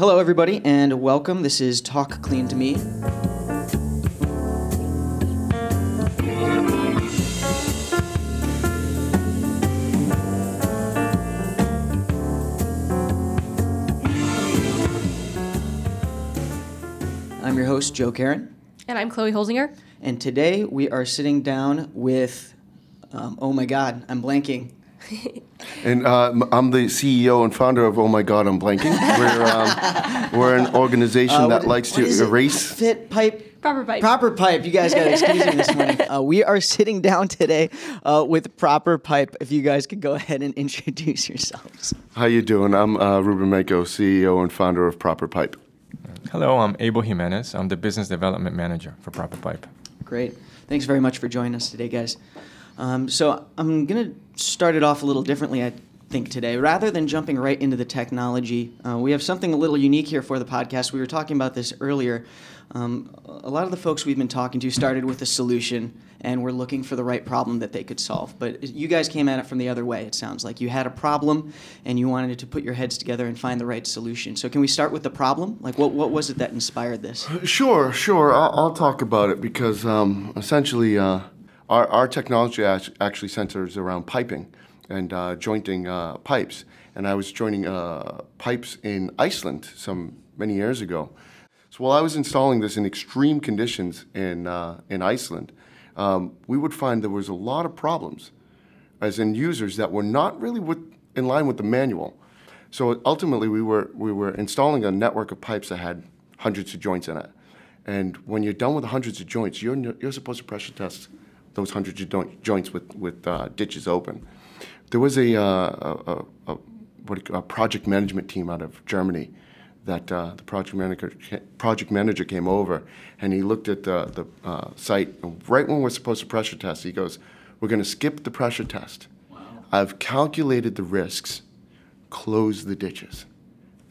Hello, everybody, and welcome. This is Talk Clean to Me. I'm your host, Joe Karen, And I'm Chloe Holzinger. and today we are sitting down with, um, oh my God, I'm blanking. And uh, m- I'm the CEO and founder of Oh My God, I'm Blanking. We're, um, we're an organization Uh, that what- likes what to is it? erase. Fit pipe. Proper pipe. Proper pipe. You guys got to excuse me this morning. Uh, we are sitting down today uh, with Proper Pipe. If you guys could go ahead and introduce yourselves. How you doing? I'm uh, Ruben Mako, CEO and founder of Proper Pipe. Hello, I'm Abel Jimenez. I'm the business development manager for Proper Pipe. Great. Thanks very much for joining us today, guys. Um, so I'm going to start it off a little differently, I think, today. Rather than jumping right into the technology, uh, we have something a little unique here for the podcast. We were talking about this earlier. Um, a lot of the folks we've been talking to started with a solution and were looking for the right problem that they could solve. But you guys came at it from the other way, it sounds like. You had a problem and you wanted to put your heads together and find the right solution. So can we start with the problem? Like, what, what was it that inspired this? Sure, sure. I'll, I'll talk about it because um, essentially uh, our, our technology actually centers around piping and uh, jointing uh, pipes. And I was joining uh, pipes in Iceland some many years ago. So while I was installing this in extreme conditions in, uh, in Iceland, um, we would find there was a lot of problems as in users that were not really with, in line with the manual. So ultimately, we were, we were installing a network of pipes that had hundreds of joints in it. And when you're done with hundreds of joints, you're, you're supposed to pressure test those hundreds of joints with, with uh, ditches open. There was a, uh, a, a, a, what you- a project management team out of Germany that uh, the project manager, project manager came over and he looked at the, the uh, site. And right when we're supposed to pressure test, he goes, We're going to skip the pressure test. I've calculated the risks, close the ditches.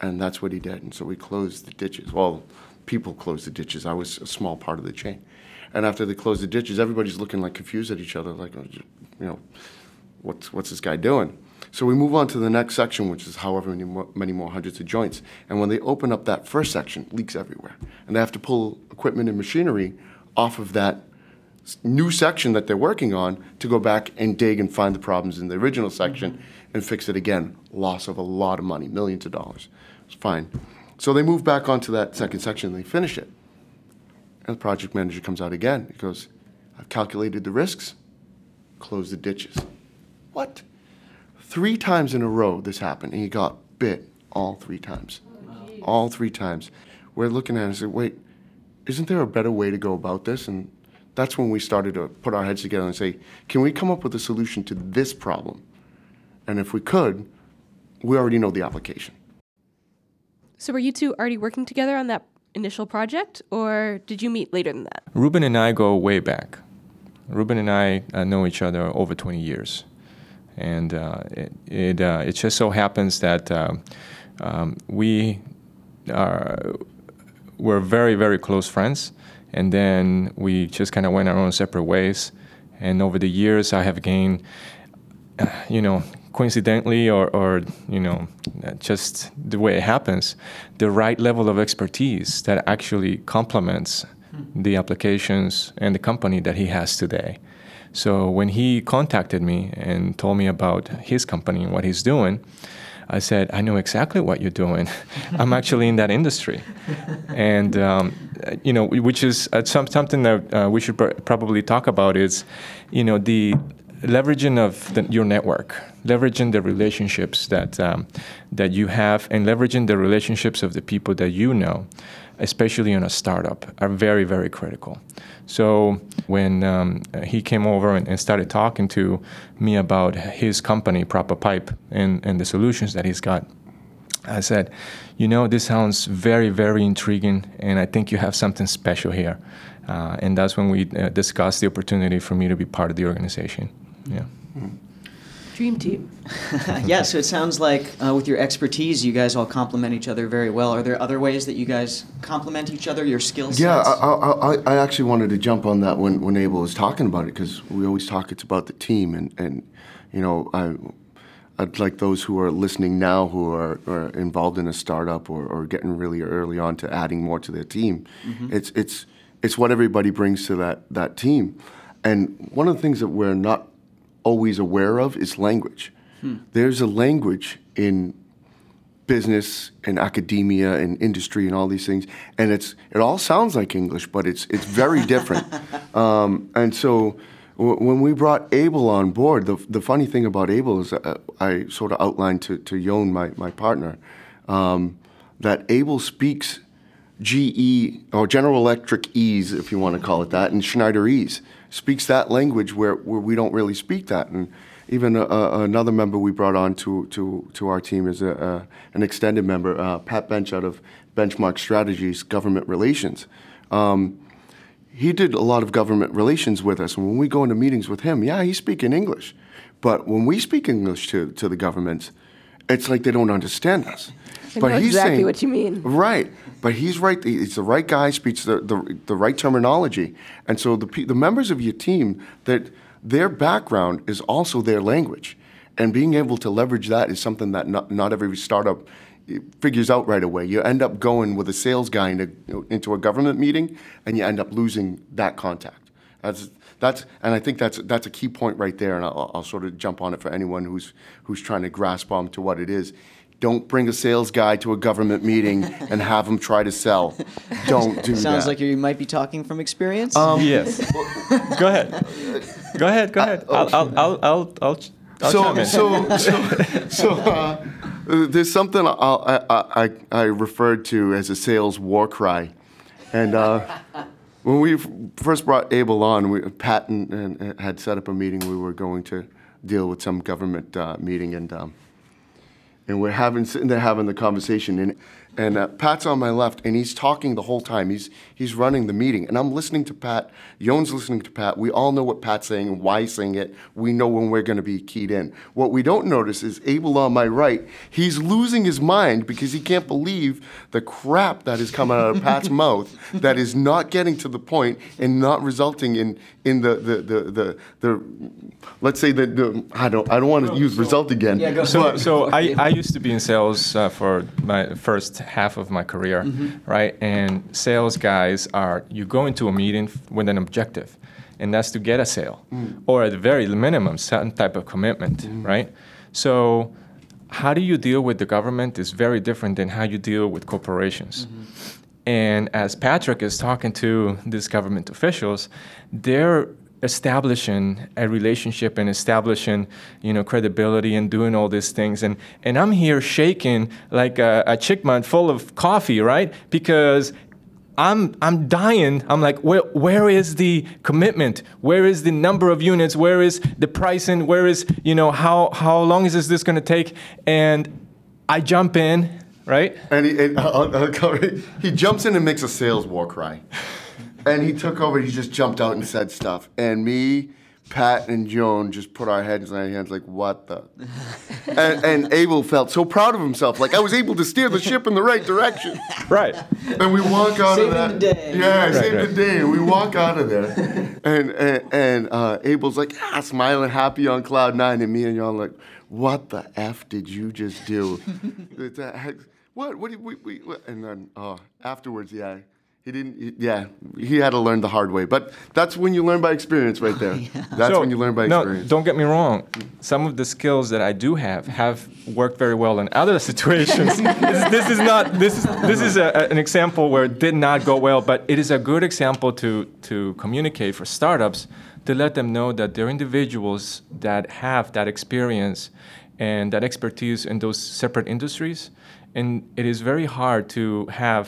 And that's what he did. And so we closed the ditches. Well, people closed the ditches. I was a small part of the chain. And after they close the ditches, everybody's looking like confused at each other, like, oh, you know, what's, what's this guy doing? So we move on to the next section, which is however many more, many more hundreds of joints. And when they open up that first section, leaks everywhere. And they have to pull equipment and machinery off of that new section that they're working on to go back and dig and find the problems in the original section mm-hmm. and fix it again. Loss of a lot of money, millions of dollars. It's fine. So they move back onto that second section and they finish it. And the project manager comes out again. He goes, I've calculated the risks, close the ditches. What? Three times in a row this happened, and he got bit all three times. All three times. We're looking at it and said, wait, isn't there a better way to go about this? And that's when we started to put our heads together and say, can we come up with a solution to this problem? And if we could, we already know the application. So were you two already working together on that initial project, or did you meet later than that? Ruben and I go way back. Ruben and I uh, know each other over 20 years. And uh, it, it, uh, it just so happens that um, um, we are, we're very, very close friends. And then we just kind of went our own separate ways. And over the years, I have gained, you know, coincidentally or, or, you know, just the way it happens, the right level of expertise that actually complements the applications and the company that he has today. So when he contacted me and told me about his company and what he's doing, I said, I know exactly what you're doing. I'm actually in that industry. And, um, you know, which is uh, some, something that uh, we should pr- probably talk about is, you know, the leveraging of the, your network, leveraging the relationships that, um, that you have, and leveraging the relationships of the people that you know, especially in a startup, are very, very critical. So when um, he came over and, and started talking to me about his company, Proper Pipe, and, and the solutions that he's got, I said, you know, this sounds very, very intriguing, and I think you have something special here. Uh, and that's when we uh, discussed the opportunity for me to be part of the organization. Yeah. Dream team. yeah, so it sounds like uh, with your expertise, you guys all complement each other very well. Are there other ways that you guys complement each other, your skill sets? Yeah, I, I, I, I actually wanted to jump on that when, when Abel was talking about it because we always talk it's about the team and, and you know I I'd like those who are listening now who are, are involved in a startup or, or getting really early on to adding more to their team. It's it's it's what everybody brings to that that team, and one of the things that we're not always aware of is language. There's a language in business and academia and industry and all these things, and it's it all sounds like English, but it's it's very different. um, and so w- when we brought Abel on board, the the funny thing about Abel is uh, I sort of outlined to to Yon, my my partner, um, that Abel speaks GE or General Electric Ease, if you want to call it that, and Schneider Ease speaks that language where, where we don't really speak that. And even another member we brought on to, to, to our team is a, an extended member, uh, Pat Bench out of Benchmark Strategies Government Relations. Um, he did a lot of government relations with us. And when we go into meetings with him, yeah, he's speaking English. But when we speak English to, to the governments, it's like they don't understand us. I but know he's exactly saying, what you mean. Right, but he's right. He's the right guy. Speaks the, the, the right terminology, and so the the members of your team that their background is also their language, and being able to leverage that is something that not, not every startup eh, figures out right away. You end up going with a sales guy into, into a government meeting, and you end up losing that contact. That's that's and I think that's that's a key point right there, and I'll, I'll sort of jump on it for anyone who's who's trying to grasp on to what it is. Don't bring a sales guy to a government meeting and have him try to sell. Don't do that. Sounds like you might be talking from experience. Yes. go ahead. Go ahead. Go ahead. I'll, I'll, I'll, I'll, I'll, I'll so, chime in. so, so, so, uh, there's something I'll, I, I, I, I referred to as a sales war cry. And uh, when we first brought Abel on, we, Pat and, and had set up a meeting. We were going to deal with some government uh, meeting, and um, and we're having sitting there having the conversation and and uh, Pat's on my left and he's talking the whole time. He's he's running the meeting and I'm listening to Pat. Yone's listening to Pat. We all know what Pat's saying and why he's saying it. We know when we're going to be keyed in. What we don't notice is Abel on my right. He's losing his mind because he can't believe the crap that is coming out of Pat's mouth that is not getting to the point and not resulting in in the the the the, the let's say the, the I don't I don't want to use result again. Yeah, go So, so I, I used to be in sales uh, for my first half of my career, mm-hmm. right? And sales guys are, you go into a meeting with an objective, and that's to get a sale, mm. or at the very minimum, certain type of commitment, mm. right? So, how do you deal with the government is very different than how you deal with corporations. Mm-hmm. And as Patrick is talking to these government officials, they're establishing a relationship and establishing, you know, credibility and doing all these things. And and I'm here shaking like a, a full of coffee, right? Because I'm I'm dying. I'm like, where where is the commitment? Where is the number of units? Where is the pricing? Where is you know how how long is this, this going to take? And I jump in, right? And he, and uh, uh, cover it. he jumps in and makes a sales war cry. And he took over, he just jumped out and said stuff. And me, Pat, and Joan just put our heads in our hands like, what the? and, and Abel felt so proud of himself. Like, I was able to steer the ship in the right direction. Right. And we walk out Saving of that. the day. Yeah, Right, saved right. the day. And we walk out of there. And, and, and uh, Abel's like, ah, smiling, happy on cloud nine. And me and y'all like, what the F did you just do? It's, what? What? did we, we, what? And then uh, afterwards, yeah. He didn't, he- yeah, he had to learn the hard way. But that's when you learn by experience right there. That's So, when you learn by no, experience. don't get me wrong. Some of the skills that I do have have worked very well in other situations. this, this is not this is this is a, a- an example where it did not go well, but it is a good example to to communicate for startups to let them know that they're individuals that have that experience and that expertise in those separate industries, and it is very hard to have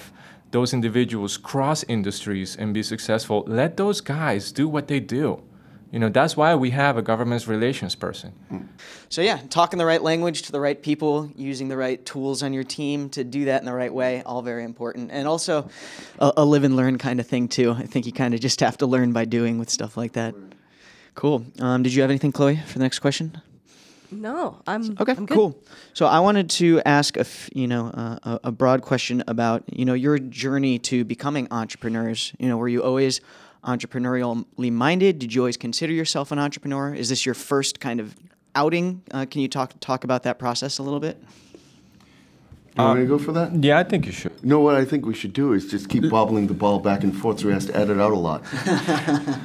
those individuals cross industries and be successful. Let those guys do what they do. You know, that's why we have a government relations person. So yeah, talking the right language to the right people, using the right tools on your team to do that in the right way, all very important. And also a, a live and learn kind of thing too. I think you kind of just have to learn by doing with stuff like that. Cool. Um, did you have anything, Chloe, for the next question? No, I'm Okay, I'm good. cool. So I wanted to ask a f- you know uh, a, a broad question about you know your journey to becoming entrepreneurs. You know, were you always entrepreneurially minded? Did you always consider yourself an entrepreneur? Is this your first kind of outing. Uh, can you talk talk about that process a little bit? You want me to go for that? Yeah, I think you should. You know what I think we should do is just keep bobbling the ball back and forth so he has to edit out a lot.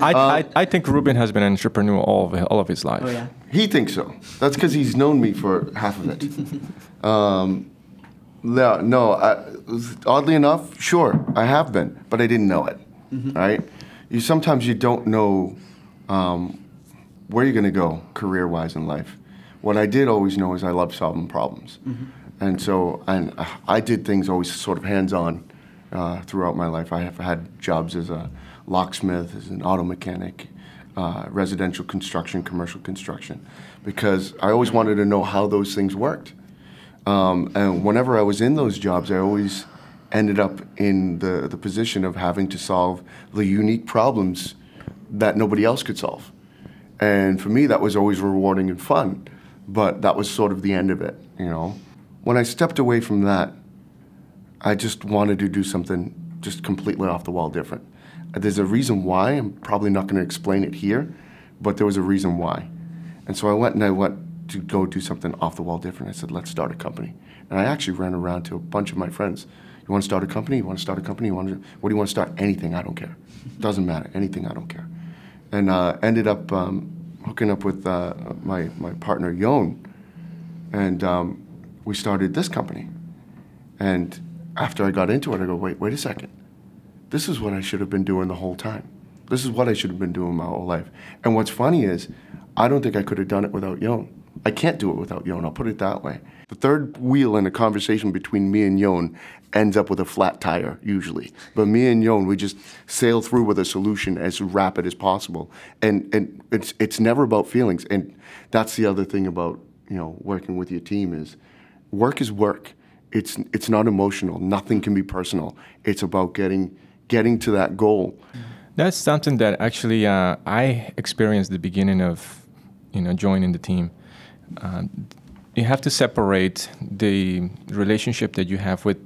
I, I, I think Ruben has been an entrepreneur all of, all of his life. Oh, yeah. He thinks so. That's because he's known me for half of it. um, no, no. I, oddly enough, sure, I have been, but I didn't know it. Right? You sometimes you don't know um, where you're going to go career-wise in life. What I did always know is I love solving problems, and so and I did things always sort of hands-on uh, throughout my life. I have had jobs as a locksmith, as an auto mechanic, uh, residential construction, commercial construction, because I always wanted to know how those things worked. Um, and whenever I was in those jobs, I always ended up in the, the position of having to solve the unique problems that nobody else could solve. And for me, that was always rewarding and fun, but that was sort of the end of it, you know. When I stepped away from that, I just wanted to do something just completely off the wall different. There's a reason why. I'm probably not going to explain it here, but there was a reason why. And so I went and I went to go do something off the wall different. I said, let's start a company. And I actually ran around to a bunch of my friends. You want to start a company? You want to start a company? You want to, what do you want to start? Anything. I don't care. Doesn't matter. Anything. I don't care. And uh, ended up um, hooking up with uh, my, my partner, Yon. And um, we started this company. And after I got into it, I go, wait, wait a second. This is what I should have been doing the whole time. This is what I should have been doing my whole life. And what's funny is, I don't think I could have done it without Yon. I can't do it without Yon, I'll put it that way. The third wheel in a conversation between me and Yon ends up with a flat tire, usually. But me and Yon, we just sail through with a solution as rapid as possible. And, and it's, it's never about feelings. And that's the other thing about, you know, working with your team is work is work. It's, it's not emotional. Nothing can be personal. It's about getting, getting to that goal. That's something that actually uh, I experienced the beginning of, you know, joining the team. Um, you have to separate the relationship that you have with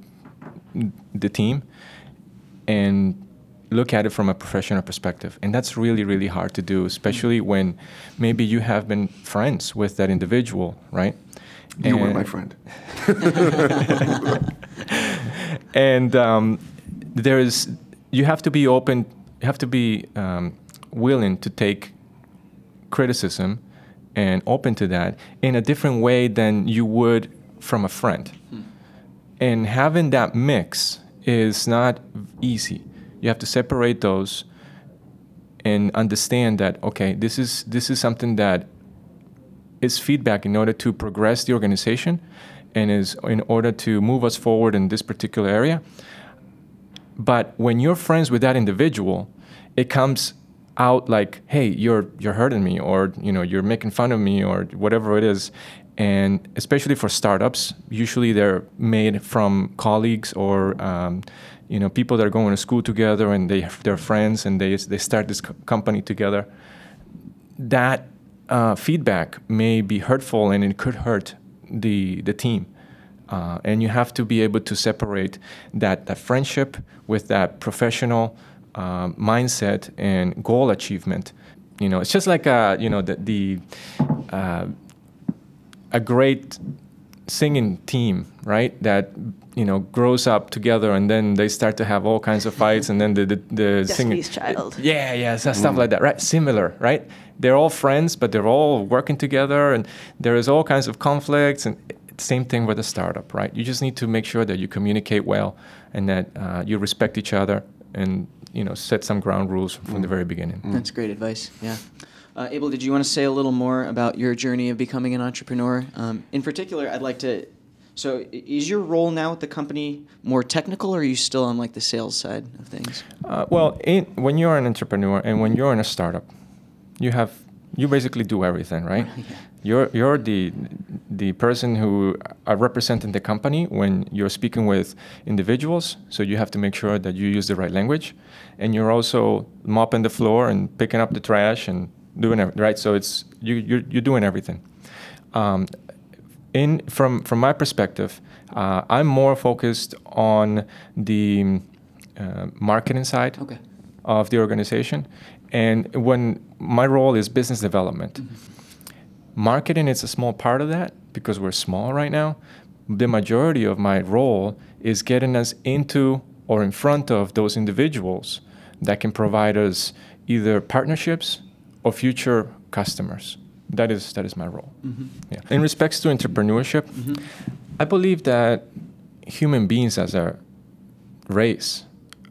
the team and look at it from a professional perspective. And that's really, really hard to do, especially when maybe you have been friends with that individual, right? You were my friend. and um, there is you have to be open you have to be um, willing to take criticism and open to that in a different way than you would from a friend. And having that mix is not easy. You have to separate those and understand that okay this is this is something that is feedback in order to progress the organization and is in order to move us forward in this particular area. But when you're friends with that individual, it comes out like, "Hey, you're you're hurting me," or you know, you're making fun of me, or whatever it is. And especially for startups, usually they're made from colleagues or um, you know people that are going to school together and they they're friends and they they start this co- company together. That uh, feedback may be hurtful and it could hurt the the team. Uh, and you have to be able to separate that, that friendship with that professional uh, mindset and goal achievement. You know, it's just like uh, you know the, the uh, a great singing team, right? That you know grows up together and then they start to have all kinds of fights and then the the, the singing Child. yeah, yeah, so stuff like that, right? Similar, right? They're all friends, but they're all working together, and there is all kinds of conflicts. And same thing with a startup, right? You just need to make sure that you communicate well and that uh, you respect each other, and you know, set some ground rules from the very beginning. That's great advice. Yeah. Uh, Abel, did you want to say a little more about your journey of becoming an entrepreneur? Um, in particular, I'd like to. So, is your role now at the company more technical, or are you still on like the sales side of things? Uh, well, in, when you're an entrepreneur and when you're in a startup, you have you basically do everything, right? You're you're the the person who are representing the company when you're speaking with individuals. So you have to make sure that you use the right language, and you're also mopping the floor and picking up the trash and doing it right. So it's you you're, you're doing everything. Um, in from from my perspective, uh, I'm more focused on the uh, marketing side Okay. Of the organization, and when my role is business development. Mm-hmm. Marketing is a small part of that because we're small right now. The majority of my role is getting us into or in front of those individuals that can provide us either partnerships or future customers. That is that is my role. Mm-hmm. Yeah. In respects to entrepreneurship, mm-hmm. I believe that human beings as a race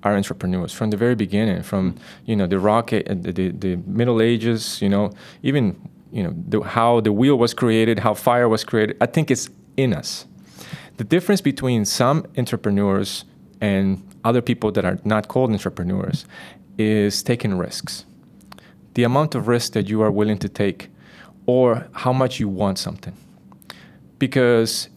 are entrepreneurs from the very beginning, from you know the rocket, uh, the, the, the Middle Ages, you know, even you know the, how the wheel was created, how fire was created. I think it's in us. The difference between some entrepreneurs and other people that are not called entrepreneurs is taking risks. The amount of risk that you are willing to take, or how much you want something. Because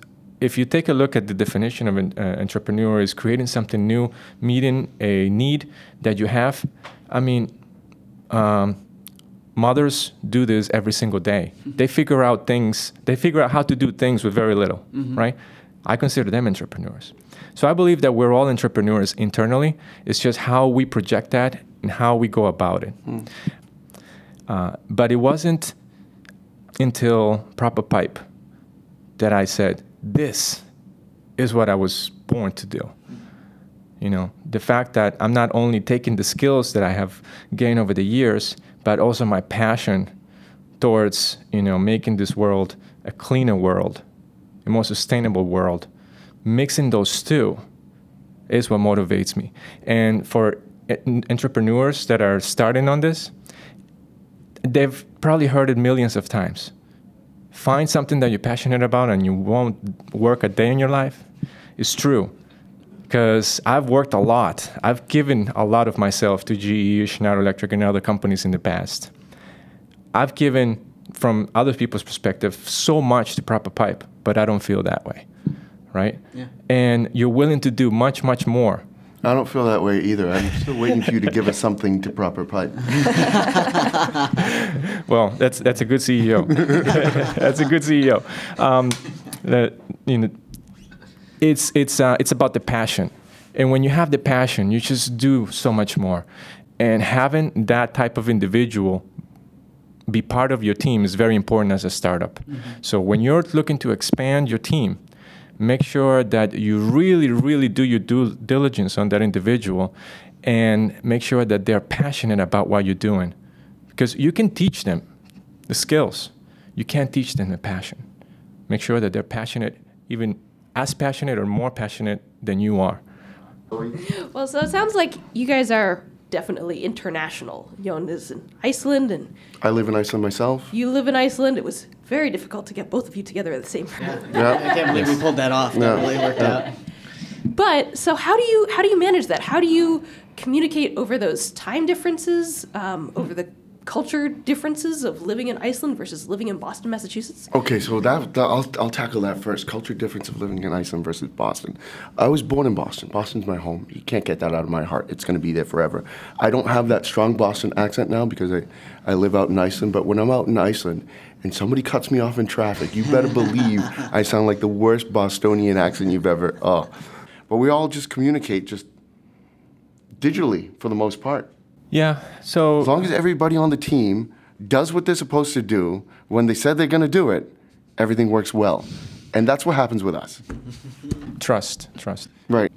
if you take a look at the definition of an uh, entrepreneur is creating something new, meeting a need that you have. I mean, um, mothers do this every single day. They figure out things. They figure out how to do things with very little, right? I consider them entrepreneurs. So I believe that we're all entrepreneurs internally. It's just how we project that and how we go about it. Uh, but it wasn't until Proper Pipe that I said, this is what I was born to do. You know, the fact that I'm not only taking the skills that I have gained over the years, but also my passion towards, you know, making this world a cleaner world, a more sustainable world. Mixing those two is what motivates me. And for entrepreneurs that are starting on this, they've probably heard it millions of times. Find something that you're passionate about and you won't work a day in your life. It's true. Because I've worked a lot. I've given a lot of myself to GE, Schneider Electric, and other companies in the past. I've given, from other people's perspective, so much to Proper Pipe, but I don't feel that way, right? Yeah. And you're willing to do much, much more. I don't feel that way either. I'm still waiting for you to give us something to proper pipe. Well, that's that's a good CEO. that's a good CEO. Um, that you know, it's it's uh, it's about the passion, and when you have the passion, you just do so much more. And having that type of individual be part of your team is very important as a startup. So when you're looking to expand your team, make sure that you really, really do your due diligence on that individual, and make sure that they're passionate about what you're doing because you can teach them the skills. You can't teach them the passion. Make sure that they're passionate, even as passionate or more passionate than you are. Well, so it sounds like you guys are definitely international. Jon is in Iceland, and I live in Iceland myself. you live in Iceland. It was very difficult to get both of you together at the same time. Yeah. I can't believe we pulled that off. That No. really worked out. But so how do you how do you manage that? How do you communicate over those time differences, um, over the culture differences of living in Iceland versus living in Boston, Massachusetts? Okay, so that, that I'll, I'll tackle that first. Culture difference of living in Iceland versus Boston. I was born in Boston. Boston's my home. You can't get that out of my heart. It's going to be there forever. I don't have that strong Boston accent now because I, I live out in Iceland. But when I'm out in Iceland and somebody cuts me off in traffic, you better believe I sound like the worst Bostonian accent you've ever. Oh, but we all just communicate just digitally for the most part. Yeah. So as long as everybody on the team does what they're supposed to do when they said they're going to do it, everything works well. And that's what happens with us. trust, trust. Right.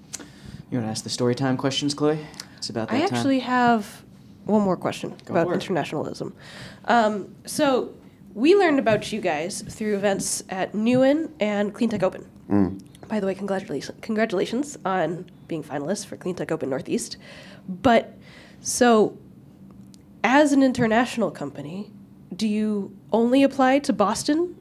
You want to ask the story time questions, Chloe? It's about that I time. actually have one more question Go about for internationalism. Um, so we learned about you guys through events at NEWIN and CleanTech Open. Mm. By the way, congratulations, congratulations on being finalists for CleanTech Open Northeast. But so, as an international company, do you only apply to Boston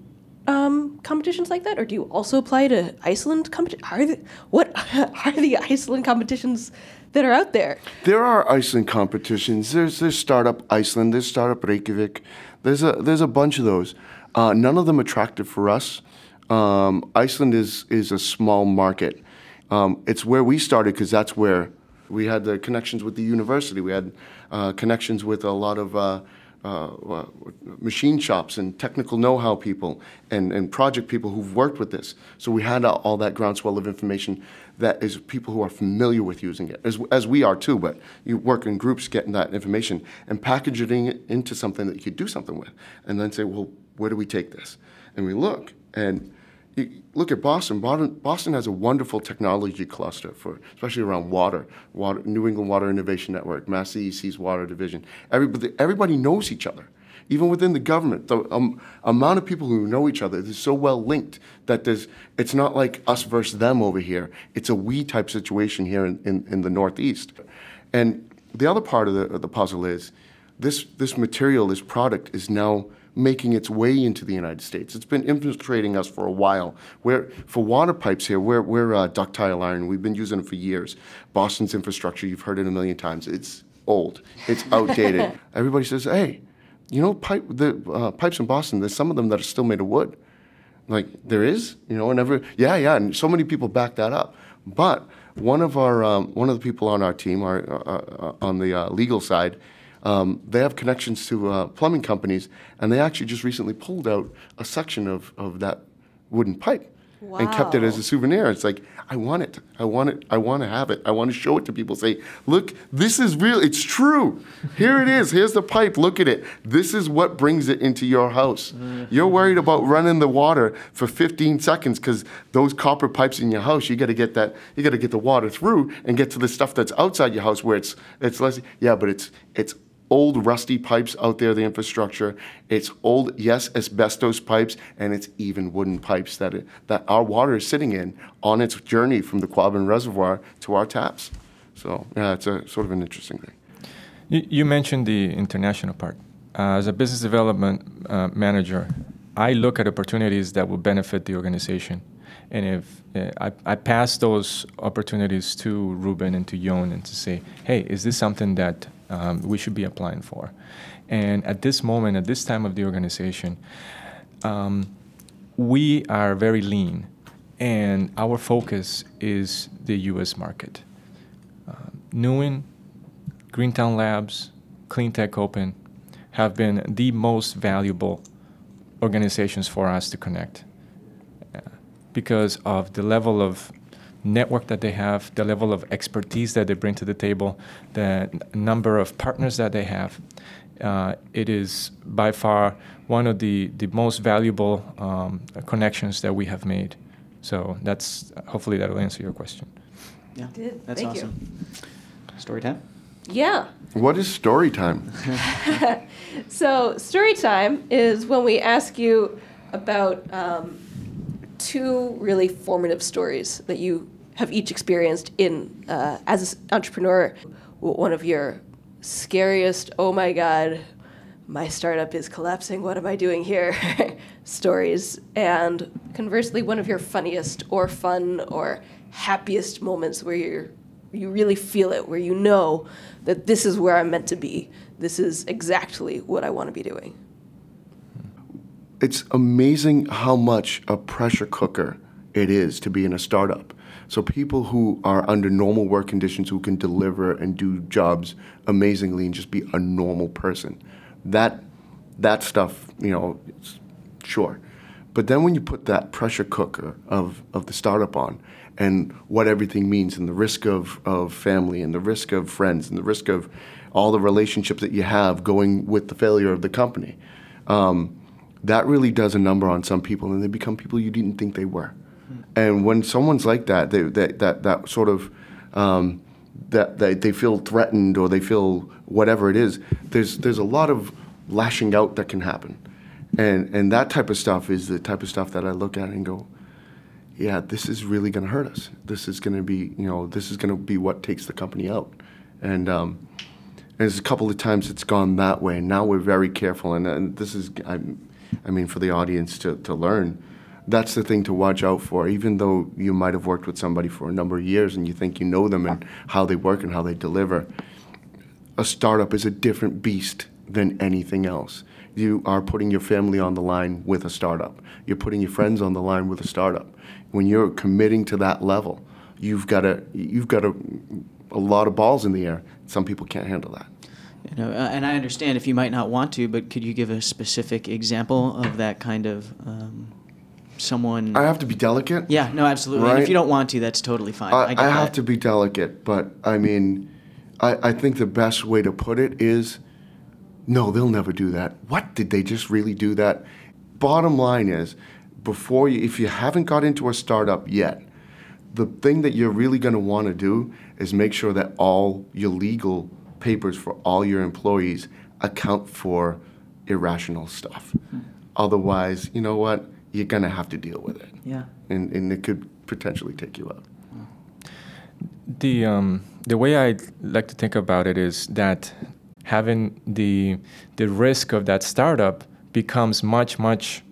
um, competitions like that, or do you also apply to Iceland competitions? Are the, what are the Iceland competitions that are out there? There are Iceland competitions. There's there's Startup Iceland. There's Startup Reykjavik. There's a there's a bunch of those. Uh, none of them attractive for us. Um, Iceland is is a small market. Um, it's where we started because that's where we had the connections with the university. We had uh, connections with a lot of. Uh, uh, uh, machine shops and technical know-how people and, and project people who've worked with this. So we had all, all that groundswell of information that is people who are familiar with using it, as, as we are too, but you work in groups getting that information and packaging it into something that you could do something with. And then say, well, where do we take this? And we look, and you look at Boston. Boston. Has a wonderful technology cluster for, especially around water. Water, New England Water Innovation Network, Mass DEC's Water Division. Everybody, everybody knows each other. Even within the government, the um, amount of people who know each other is so well linked that there's. It's not like us versus them over here. It's a we type situation here in, in, in the Northeast. And the other part of the, of the puzzle is this, this material, this product is now making its way into the United States. It's been infiltrating us for a while. We're, for water pipes here, we're, we're uh, ductile iron. We've been using it for years. Boston's infrastructure, you've heard it a million times. It's old. It's outdated. Everybody says, hey, you know, pipe, the uh, pipes in Boston, there's some of them that are still made of wood. Like, there is, you know, and every, yeah, yeah, and so many people back that up. But one of our, um, one of the people on our team, our, uh, uh, on the uh, legal side, um, they have connections to uh, plumbing companies, and they actually just recently pulled out a section of, of that wooden pipe and kept it as a souvenir. It's like, I want it. I want it. I want to have it. I want to show it to people. Say, look, this is real. It's true. Here it is. Here's the pipe. Look at it. This is what brings it into your house. You're worried about running the water for 15 seconds because those copper pipes in your house, you got to get that. You got to get the water through and get to the stuff that's outside your house where it's it's less. Yeah, but it's it's old rusty pipes out there, the infrastructure. It's old, yes, asbestos pipes, and it's even wooden pipes that it, that our water is sitting in on its journey from the Quabbin Reservoir to our taps. So yeah, it's a sort of an interesting thing. You, mentioned the international part. Uh, as a business development uh, manager, I look at opportunities that will benefit the organization. And if uh, I, I pass those opportunities to Ruben and to Yon and to say, hey, is this something that um, we should be applying for? And at this moment, at this time of the organization, um, we are very lean, and our focus is the U.S. market. Uh, NEWIN, Greentown Labs, CleanTech Open have been the most valuable organizations for us to connect uh, because of the level of network that they have, the level of expertise that they bring to the table, the n- number of partners that they have. Uh, it is by far one of the, the most valuable um, connections that we have made. So that's hopefully that will answer your question. Yeah, Did. that's Thank you. awesome. Story time. Yeah. What is story time? So, story time is when we ask you about um, two really formative stories that you have each experienced in uh, as an entrepreneur. One of your scariest, oh my god, my startup is collapsing. What am I doing here? stories, and conversely, one of your funniest or fun or happiest moments where you're you really feel it, where you know that this is where I'm meant to be. This is exactly what I want to be doing. It's amazing how much a pressure cooker it is to be in a startup. So people who are under normal work conditions who can deliver and do jobs amazingly and just be a normal person. That that stuff, you know, it's- sure. But then when you put that pressure cooker of, of the startup on and what everything means and the risk of, of family and the risk of friends and the risk of all the relationships that you have going with the failure of the company, um, that really does a number on some people and they become people you didn't think they were. And when someone's like that, they, that, that, that sort of, um, that, that they feel threatened or they feel whatever it is, there's, there's a lot of lashing out that can happen. And, and that type of stuff is the type of stuff that I look at and go, yeah, this is really going to hurt us. This is going to be, you know, this is going to be what takes the company out. And um, there's a couple of times it's gone that way. And now we're very careful. And, and this is, I, I mean, for the audience to, to learn, that's the thing to watch out for. Even though you might have worked with somebody for a number of years and you think you know them and how they work and how they deliver, a startup is a different beast than anything else. You are putting your family on the line with a startup. You're putting your friends on the line with a startup. When you're committing to that level, you've got a you've got a, a lot of balls in the air. Some people can't handle that. You know, uh, and I understand if you might not want to, but could you give a specific example of that kind of um, someone? I have to be delicate. yeah, no, absolutely. And Right. if you don't want to, that's totally fine. I, I, I have to be delicate, but I mean, I, I think the best way to put it is no, they'll never do that. What? Did they just really do that? bottom line is, before you, if you haven't got into a startup yet, the thing that you're really going to want to do is make sure that all your legal papers for all your employees account for irrational stuff. Otherwise, you know what? You're going to have to deal with it. Yeah. And, and it could potentially take you out. The um, the way I like to think about it is that having the the risk of that startup becomes much much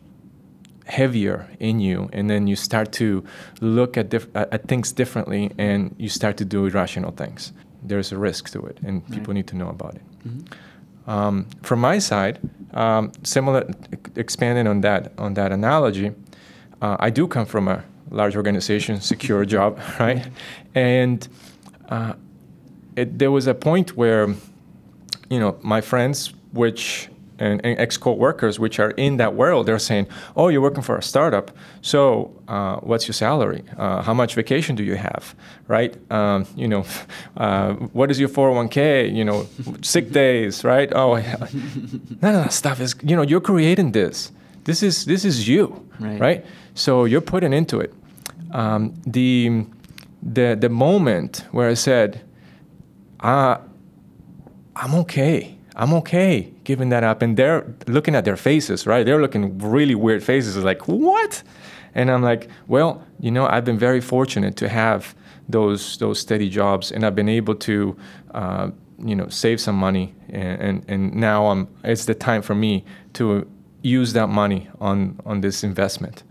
heavier in you, and then you start to look at diff- at at things differently, and you start to do irrational things. There's a risk to it, and people need to know about it. Um, from my side, um, similar expanding on that on that analogy, uh, I do come from a large organization, secure job, right? And uh, it, there was a point where, you know, my friends, which and, and ex co-workers, which are in that world, they're saying, "Oh, you're working for a startup. So, uh, what's your salary? Uh, how much vacation do you have? Right? Um, you know, uh, what is your 401k? You know, sick days, right? Oh, none of that stuff is. You know, you're creating this. This is this is you, Right. right? So you're putting into it. Um, the the the moment where I said, uh, I'm okay. I'm okay giving that up. And they're looking at their faces, right? They're looking really weird faces, like, what? And I'm like, well, you know, I've been very fortunate to have those those steady jobs, and I've been able to, uh, you know, save some money, and, and and now I'm. It's the time for me to use that money on on this investment.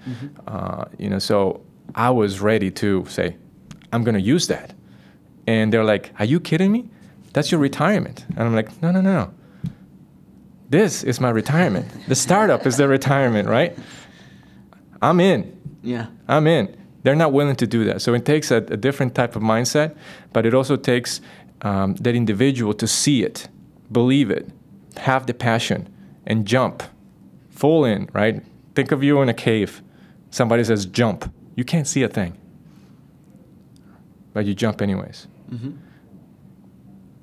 Uh, you know, so I was ready to say, I'm going to use that. And they're like, Are you kidding me? That's your retirement. And I'm like, No, no, no. This is my retirement. The startup is the retirement, right? I'm in. Yeah. I'm in. They're not willing to do that. So it takes a, a different type of mindset, but it also takes um, that individual to see it, believe it, have the passion, and jump full in, right? Think of you in a cave. Somebody says, jump. You can't see a thing, but you jump anyways, Mm-hmm.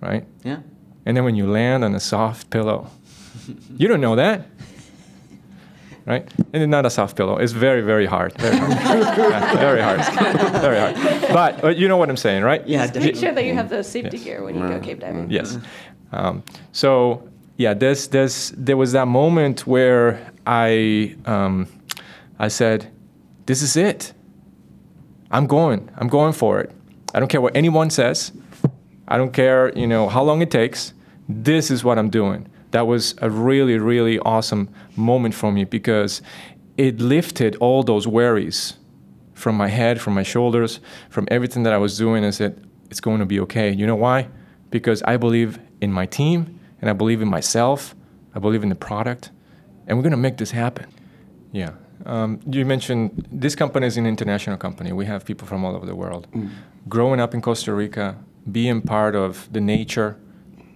Right? Yeah. And then when you land on a soft pillow, you don't know that. Right? And it's not a soft pillow. It's very, very hard. Very hard. Yeah, very hard. Very hard. But uh, you know what I'm saying, right? Yeah. Make definitely. sure that you have the safety Yes. gear when you go cave diving. Yes. Um, so yeah, there's, there's, there was that moment where I, um, I said, "This is it. I'm going. I'm going for it. I don't care what anyone says. I don't care, you know, how long it takes. This is what I'm doing." That was a really, really awesome moment for me because it lifted all those worries from my head, from my shoulders, from everything that I was doing. I said, it's going to be okay. You know why? Because I believe in my team and I believe in myself. I believe in the product, and we're going to make this happen. Yeah. Um, you mentioned this company is an international company. We have people from all over the world. Growing up in Costa Rica, being part of the nature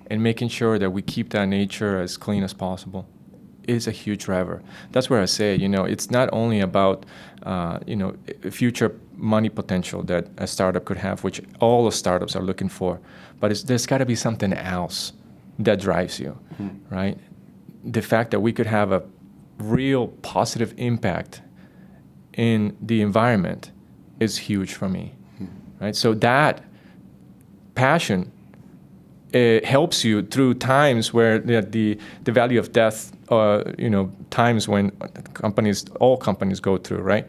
and making sure that we keep that nature as clean as possible is a huge driver. That's where I say, you know, it's not only about, uh, you know, future money potential that a startup could have, which all the startups are looking for, but it's, there's got to be something else that drives you, right? The fact that we could have a real positive impact in the environment is huge for me, right? So that passion it helps you through times where the, the, the value of death, uh, you know, times when companies, all companies go through, right?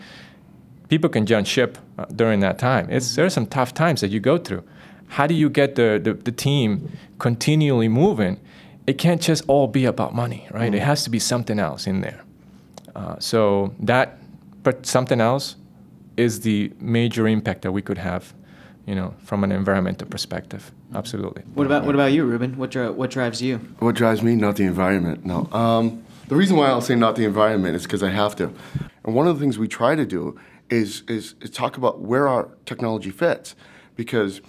People can jump ship uh, during that time. It's, there are some tough times that you go through. How do you get the, the, the team continually moving? It can't just all be about money, right? It has to be something else in there. Uh, so that, but something else is the major impact that we could have, you know, from an environmental perspective. Absolutely. What about what about you, Ruben? What dri- what drives you? What drives me? Not the environment. No. Um, the reason why I'll say not the environment is because I have to. And one of the things we try to do is, is is talk about where our technology fits, because,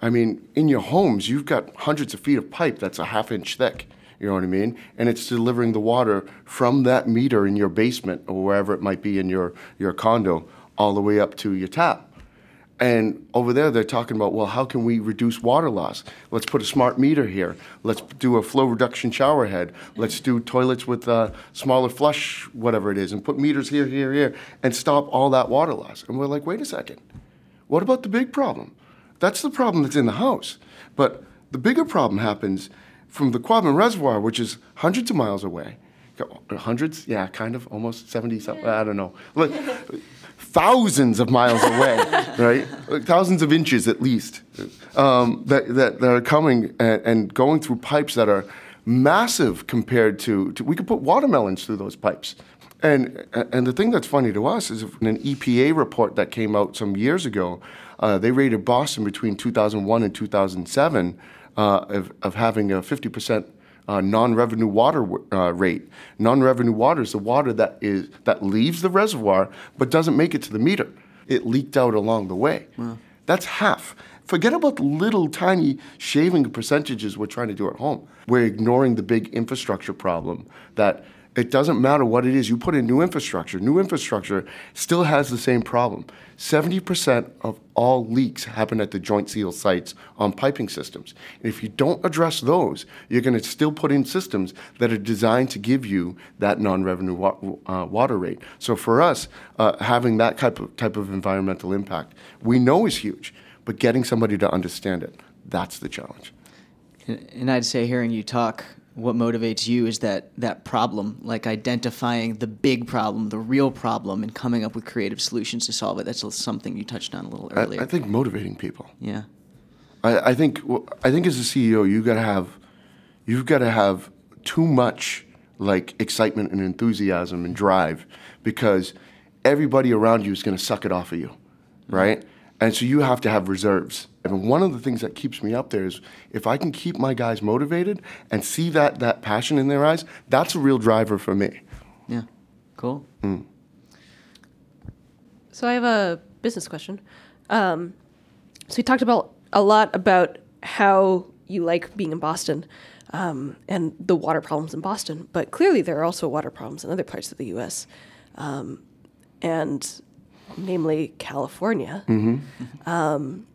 I mean, in your homes you've got hundreds of feet of pipe that's a half inch thick. You know what I mean? And it's delivering the water from that meter in your basement or wherever it might be in your your condo all the way up to your tap. And over there, they're talking about, well, how can we reduce water loss? Let's put a smart meter here. Let's do a flow reduction shower head. Let's do toilets with uh, smaller flush, whatever it is, and put meters here, here, here, and stop all that water loss. And we're like, wait a second. What about the big problem? That's the problem that's in the house. But the bigger problem happens from the Quabbin Reservoir, which is hundreds of miles away. Hundreds? Yeah, kind of, almost 70 something. I don't know. Thousands of miles away, right? Like thousands of inches at least, um, that, that, that are coming and, and going through pipes that are massive compared to, to, we could put watermelons through those pipes. And, and the thing that's funny to us is in an EPA report that came out some years ago, uh, they rated Boston between 2001 and 2007 uh, of, of having a 50% uh, non-revenue water uh, rate. Non-revenue water is the water that is that leaves the reservoir but doesn't make it to the meter. It leaked out along the way. Wow. That's half. Forget about the little tiny shaving percentages we're trying to do at home. We're ignoring the big infrastructure problem that it doesn't matter what it is. You put in new infrastructure. New infrastructure still has the same problem. 70% of all leaks happen at the joint seal sites on piping systems. And if you don't address those, you're going to still put in systems that are designed to give you that non-revenue wa- uh, water rate. So for us, uh, having that type of, type of environmental impact, we know is huge, but getting somebody to understand it, that's the challenge. And I'd say hearing you talk what motivates you is that that problem like identifying the big problem the real problem and coming up with creative solutions to solve it. That's something you touched on a little earlier i, I think motivating people. Yeah. I, I think i think as a ceo you got to have you've got to have too much like excitement and enthusiasm and drive because everybody around you is going to suck it off of you right and so you have to have reserves. And one of the things that keeps me up there is if I can keep my guys motivated and see that, that passion in their eyes, that's a real driver for me. Yeah, cool. Mm. So I have a business question. Um, so we talked about a lot about how you like being in Boston um, and the water problems in Boston, but clearly there are also water problems in other parts of the U.S. Um, and namely California, mm-hmm. um,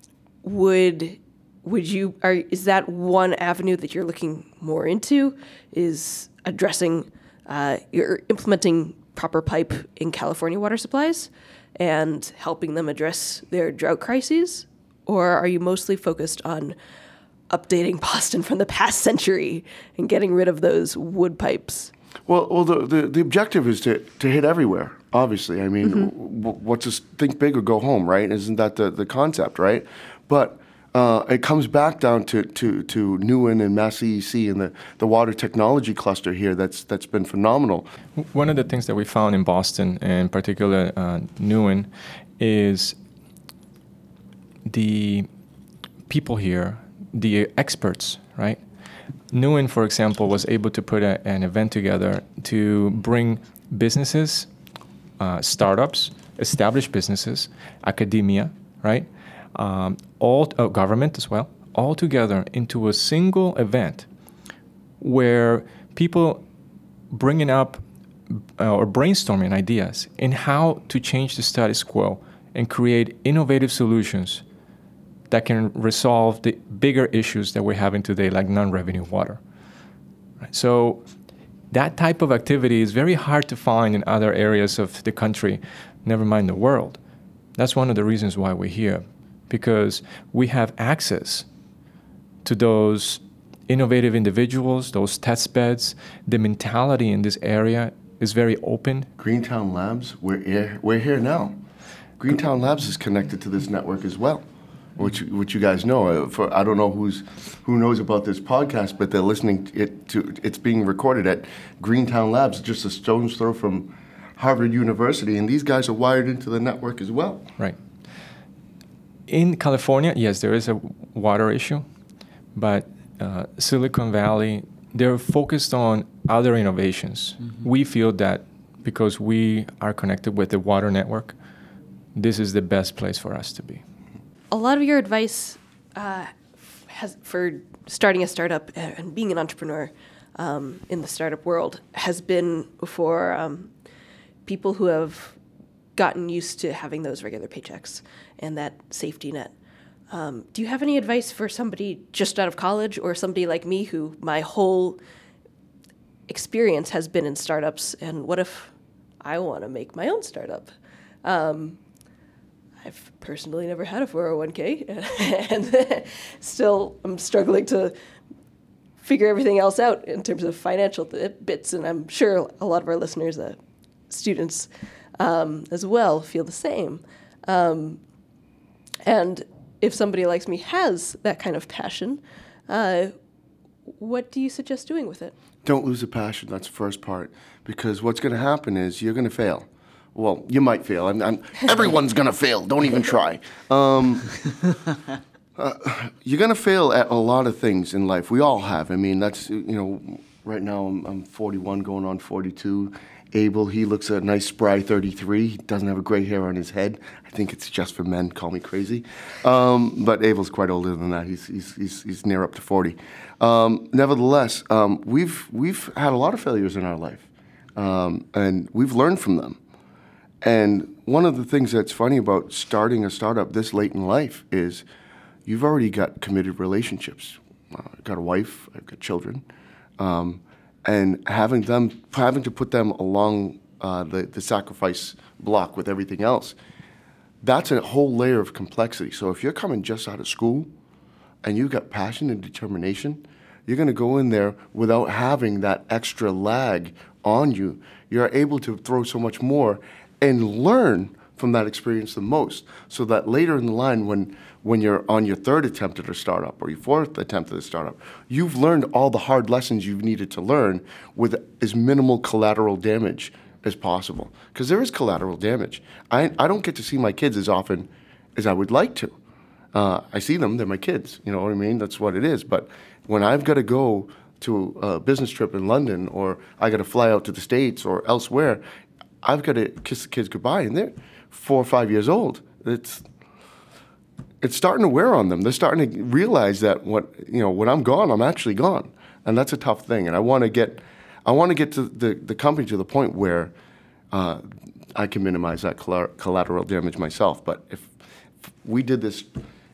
would would you are is that one avenue that you're looking more into? Is addressing uh, you're implementing proper pipe in California water supplies and helping them address their drought crises, or are you mostly focused on updating Boston from the past century and getting rid of those wood pipes? Well, well, the, the, the objective is to, to hit everywhere. Obviously, I mean, mm-hmm. w- what's this? Think big or go home, right? Isn't that the, the concept, right? But uh, it comes back down to, to, to NEWIN and MassCEC and the, the water technology cluster here that's, that's been phenomenal. One of the things that we found in Boston, and in particular uh, NEWIN, is the people here, the experts, right? NEWIN, for example, was able to put a, an event together to bring businesses, uh, startups, established businesses, academia, right? Um, all uh, government as well, all together into a single event where people bringing up uh, or brainstorming ideas in how to change the status quo and create innovative solutions that can resolve the bigger issues that we're having today, like non-revenue water. Right? So that type of activity is very hard to find in other areas of the country, never mind the world. That's one of the reasons why we're here, because we have access to those innovative individuals, those test beds. The mentality in this area is very open. Greentown Labs, we're here, we're here now. Greentown Labs is connected to this network as well which which you guys know. Uh, for I don't know who's who knows about this podcast, but they're listening it to. It's being recorded at Greentown Labs, just a stone's throw from Harvard University, and these guys are wired into the network as well. Right. In California, yes, there is a water issue, but uh, Silicon Valley, they're focused on other innovations. Mm-hmm. We feel that because we are connected with the water network, this is the best place for us to be a lot of your advice uh, has for starting a startup and being an entrepreneur um, in the startup world has been for um, people who have gotten used to having those regular paychecks and that safety net. Um, do you have any advice for somebody just out of college or somebody like me who my whole experience has been in startups? And what if I want to make my own startup? Um, I've personally never had a 401k, and still I'm struggling to figure everything else out in terms of financial bits. And I'm sure a lot of our listeners, uh, students um, as well, feel the same. Um, and if somebody likes me has that kind of passion, uh, what do you suggest doing with it? Don't lose the passion. That's the first part. Because what's going to happen is you're going to fail. Well, you might fail. I'm, I'm, everyone's to fail. Don't even try. Um, uh, you're to fail at a lot of things in life. We all have. I mean, that's, you know, right now I'm, I'm 41 going on 42. Abel, he looks a nice spry 33. He doesn't have a gray hair on his head. I think it's just for men. Call me crazy. Um, but Abel's quite older than that. He's, he's, he's, he's near up to 40. Um, nevertheless, um, we've, we've had a lot of failures in our life. Um, and we've learned from them. And one of the things that's funny about starting a startup this late in life is you've already got committed relationships. Uh, I've got a wife, I've got children, um, and having them, having to put them along uh, the, the sacrifice block with everything else, that's a whole layer of complexity. So if you're coming just out of school and you've got passion and determination, you're going to go in there without having that extra lag on you. You're able to throw so much more and learn from that experience the most so that later in the line when when you're on your third attempt at a startup or your fourth attempt at a startup you've learned all the hard lessons you've needed to learn with as minimal collateral damage as possible. Because there is collateral damage. I, I don't get to see my kids as often as i would like to. Uh, i see them they're my kids you know what i mean? That's what it is. But when i've got to go to a business trip in london or i got to fly out to the states or elsewhere I've got to kiss the kids goodbye, and they're four or five years old. It's it's starting to wear on them. They're starting to realize that what you know when I'm gone, I'm actually gone, and that's a tough thing. And I want to get I want to get to the, the company to the point where uh, I can minimize that collateral damage myself. But if, if we did this,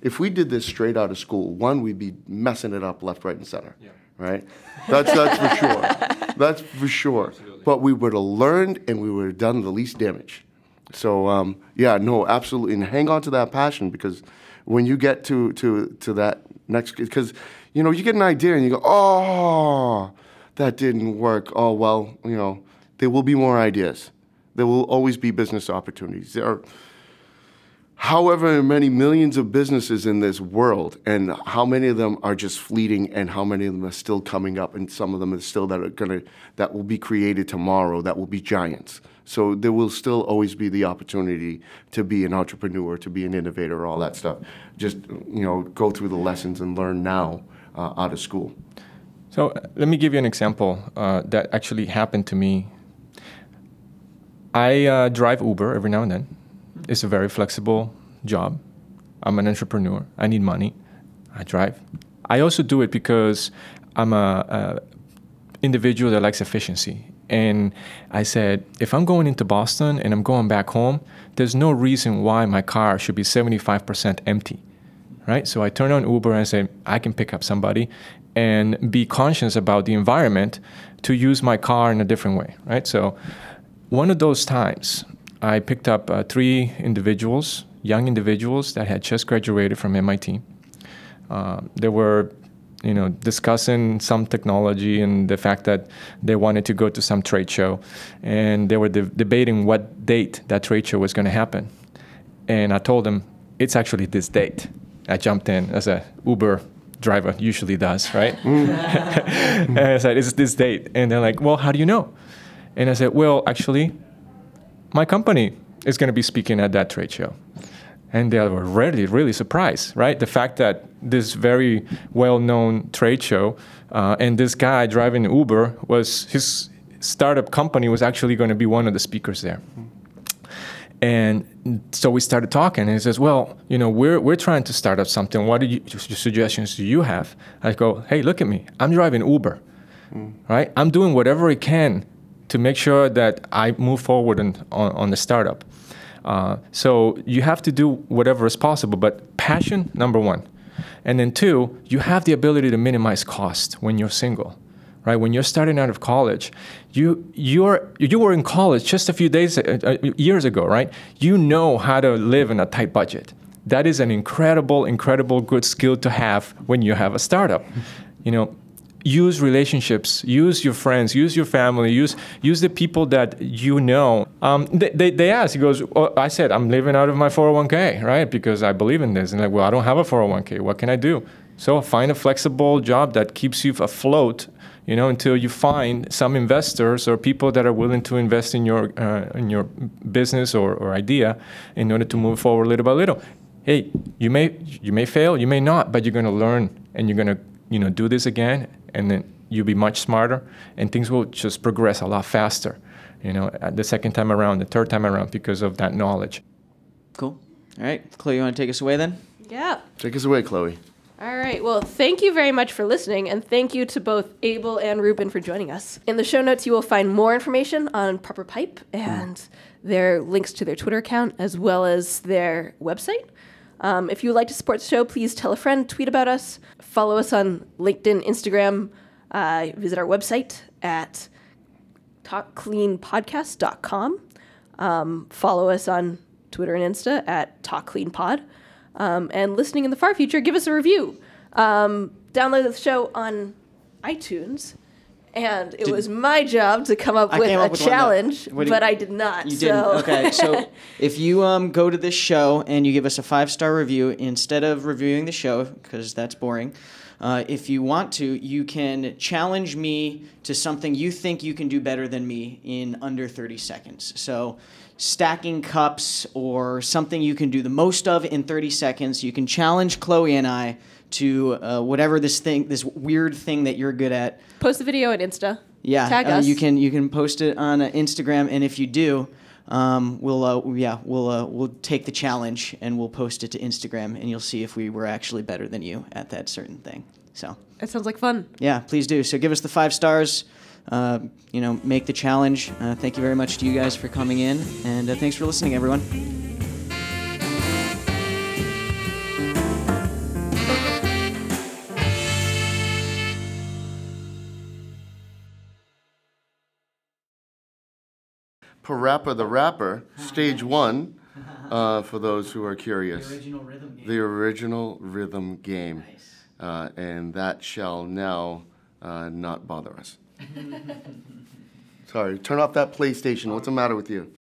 if we did this straight out of school, one, we'd be messing it up left, right, and center. Yeah. Right. That's that's for sure. That's for sure. But we would have learned, and we would have done the least damage. So um, yeah, no, absolutely, and hang on to that passion because when you get to to to that next, because you know you get an idea and you go, oh, that didn't work. Oh well, you know, there will be more ideas. There will always be business opportunities. There are however many millions of businesses in this world, and how many of them are just fleeting, and how many of them are still coming up, and some of them are still that are gonna that will be created tomorrow that will be giants. So there will still always be the opportunity to be an entrepreneur, to be an innovator, all that stuff. Just you know, go through the lessons and learn now uh, out of school. So uh, let me give you an example uh, that actually happened to me. I uh, drive Uber every now and then it's a very flexible job. I'm an entrepreneur. I need money. I drive. I also do it because I'm a, a individual that likes efficiency. And I said, if I'm going into Boston and I'm going back home, there's no reason why my car should be 75% empty, right? So I turn on Uber and say, I can pick up somebody and be conscious about the environment to use my car in a different way, right? So one of those times I picked up uh, three individuals, young individuals that had just graduated from MIT. Uh, they were, you know, discussing some technology and the fact that they wanted to go to some trade show, and they were de- debating what date that trade show was going to happen. And I told them it's actually this date. I jumped in as a Uber driver usually does, right? and I said, it's this date. And they're like, well, how do you know? And I said, well, actually, my company is going to be speaking at that trade show. And they were really, really surprised, right? The fact that this very well known trade show uh, and this guy driving Uber was his startup company was actually going to be one of the speakers there. And so we started talking, and he says, "Well, you know, we're we're trying to start up something. What you, suggestions do you have?" I go, "Hey, look at me. I'm driving Uber, mm. right? I'm doing whatever I can to make sure that I move forward on, on, on the startup. Uh, so you have to do whatever is possible, but passion, number one. And then two, you have the ability to minimize cost when you're single. Right when you're starting out of college, you you're you were in college just a few days uh, uh, years ago, right? You know how to live in a tight budget. That is an incredible, incredible good skill to have when you have a startup. You know, use relationships, use your friends, use your family, use use the people that you know. Um, they, they, they asked, he goes, I said, I'm living out of my 401k, right? Because I believe in this. And like, well, I don't have a 401k. What can I do? So find a flexible job that keeps you afloat, you know, until you find some investors or people that are willing to invest in your uh, in your business or, or idea in order to move forward little by little. Hey, you may you may fail, you may not, but you're going to learn and you're going to you know do this again and then you'll be much smarter and things will just progress a lot faster you know uh, the second time around the third time around because of that knowledge Cool. All right, Chloe, you want to take us away then? Yeah. Take us away, Chloe. All right. Well, thank you very much for listening, and thank you to both Abel and Ruben for joining us. In the show notes, you will find more information on Proper Pipe and their links to their Twitter account as well as their website. Um, if you would like to support the show, please tell a friend, tweet about us, follow us on LinkedIn, Instagram, uh, visit our website at talkcleanpodcast.com. Um, follow us on Twitter and Insta at TalkCleanPod. Um, and listening in the far future, give us a review. Um, download the show on iTunes. And it was my job to come up I with a up with one that- challenge, but you- I did not. You so. didn't. Okay, so if you um, go to this show and you give us a five star review instead of reviewing the show because that's boring, uh, if you want to, you can challenge me to something you think you can do better than me in under 30 seconds. So stacking cups or something you can do the most of in 30 seconds. You can challenge Chloe and I to uh, whatever this thing, this weird thing that you're good at. Post the video on Insta. Yeah, Tag uh, us. you can you can post it on uh, Instagram, and if you do, um, we'll uh, yeah we'll uh, we'll take the challenge and we'll post it to Instagram, and you'll see if we were actually better than you at that certain thing. So That sounds like fun. yeah, please do. So give us the five stars. Uh, you know, make the challenge. Uh, thank you very much to you guys for coming in, and uh, thanks for listening, everyone. Parappa the Rapper, stage one, uh, for those who are curious. original rhythm game. The original rhythm game. Uh, and that shall now uh, not bother us. Sorry, turn off that PlayStation. What's the matter with you?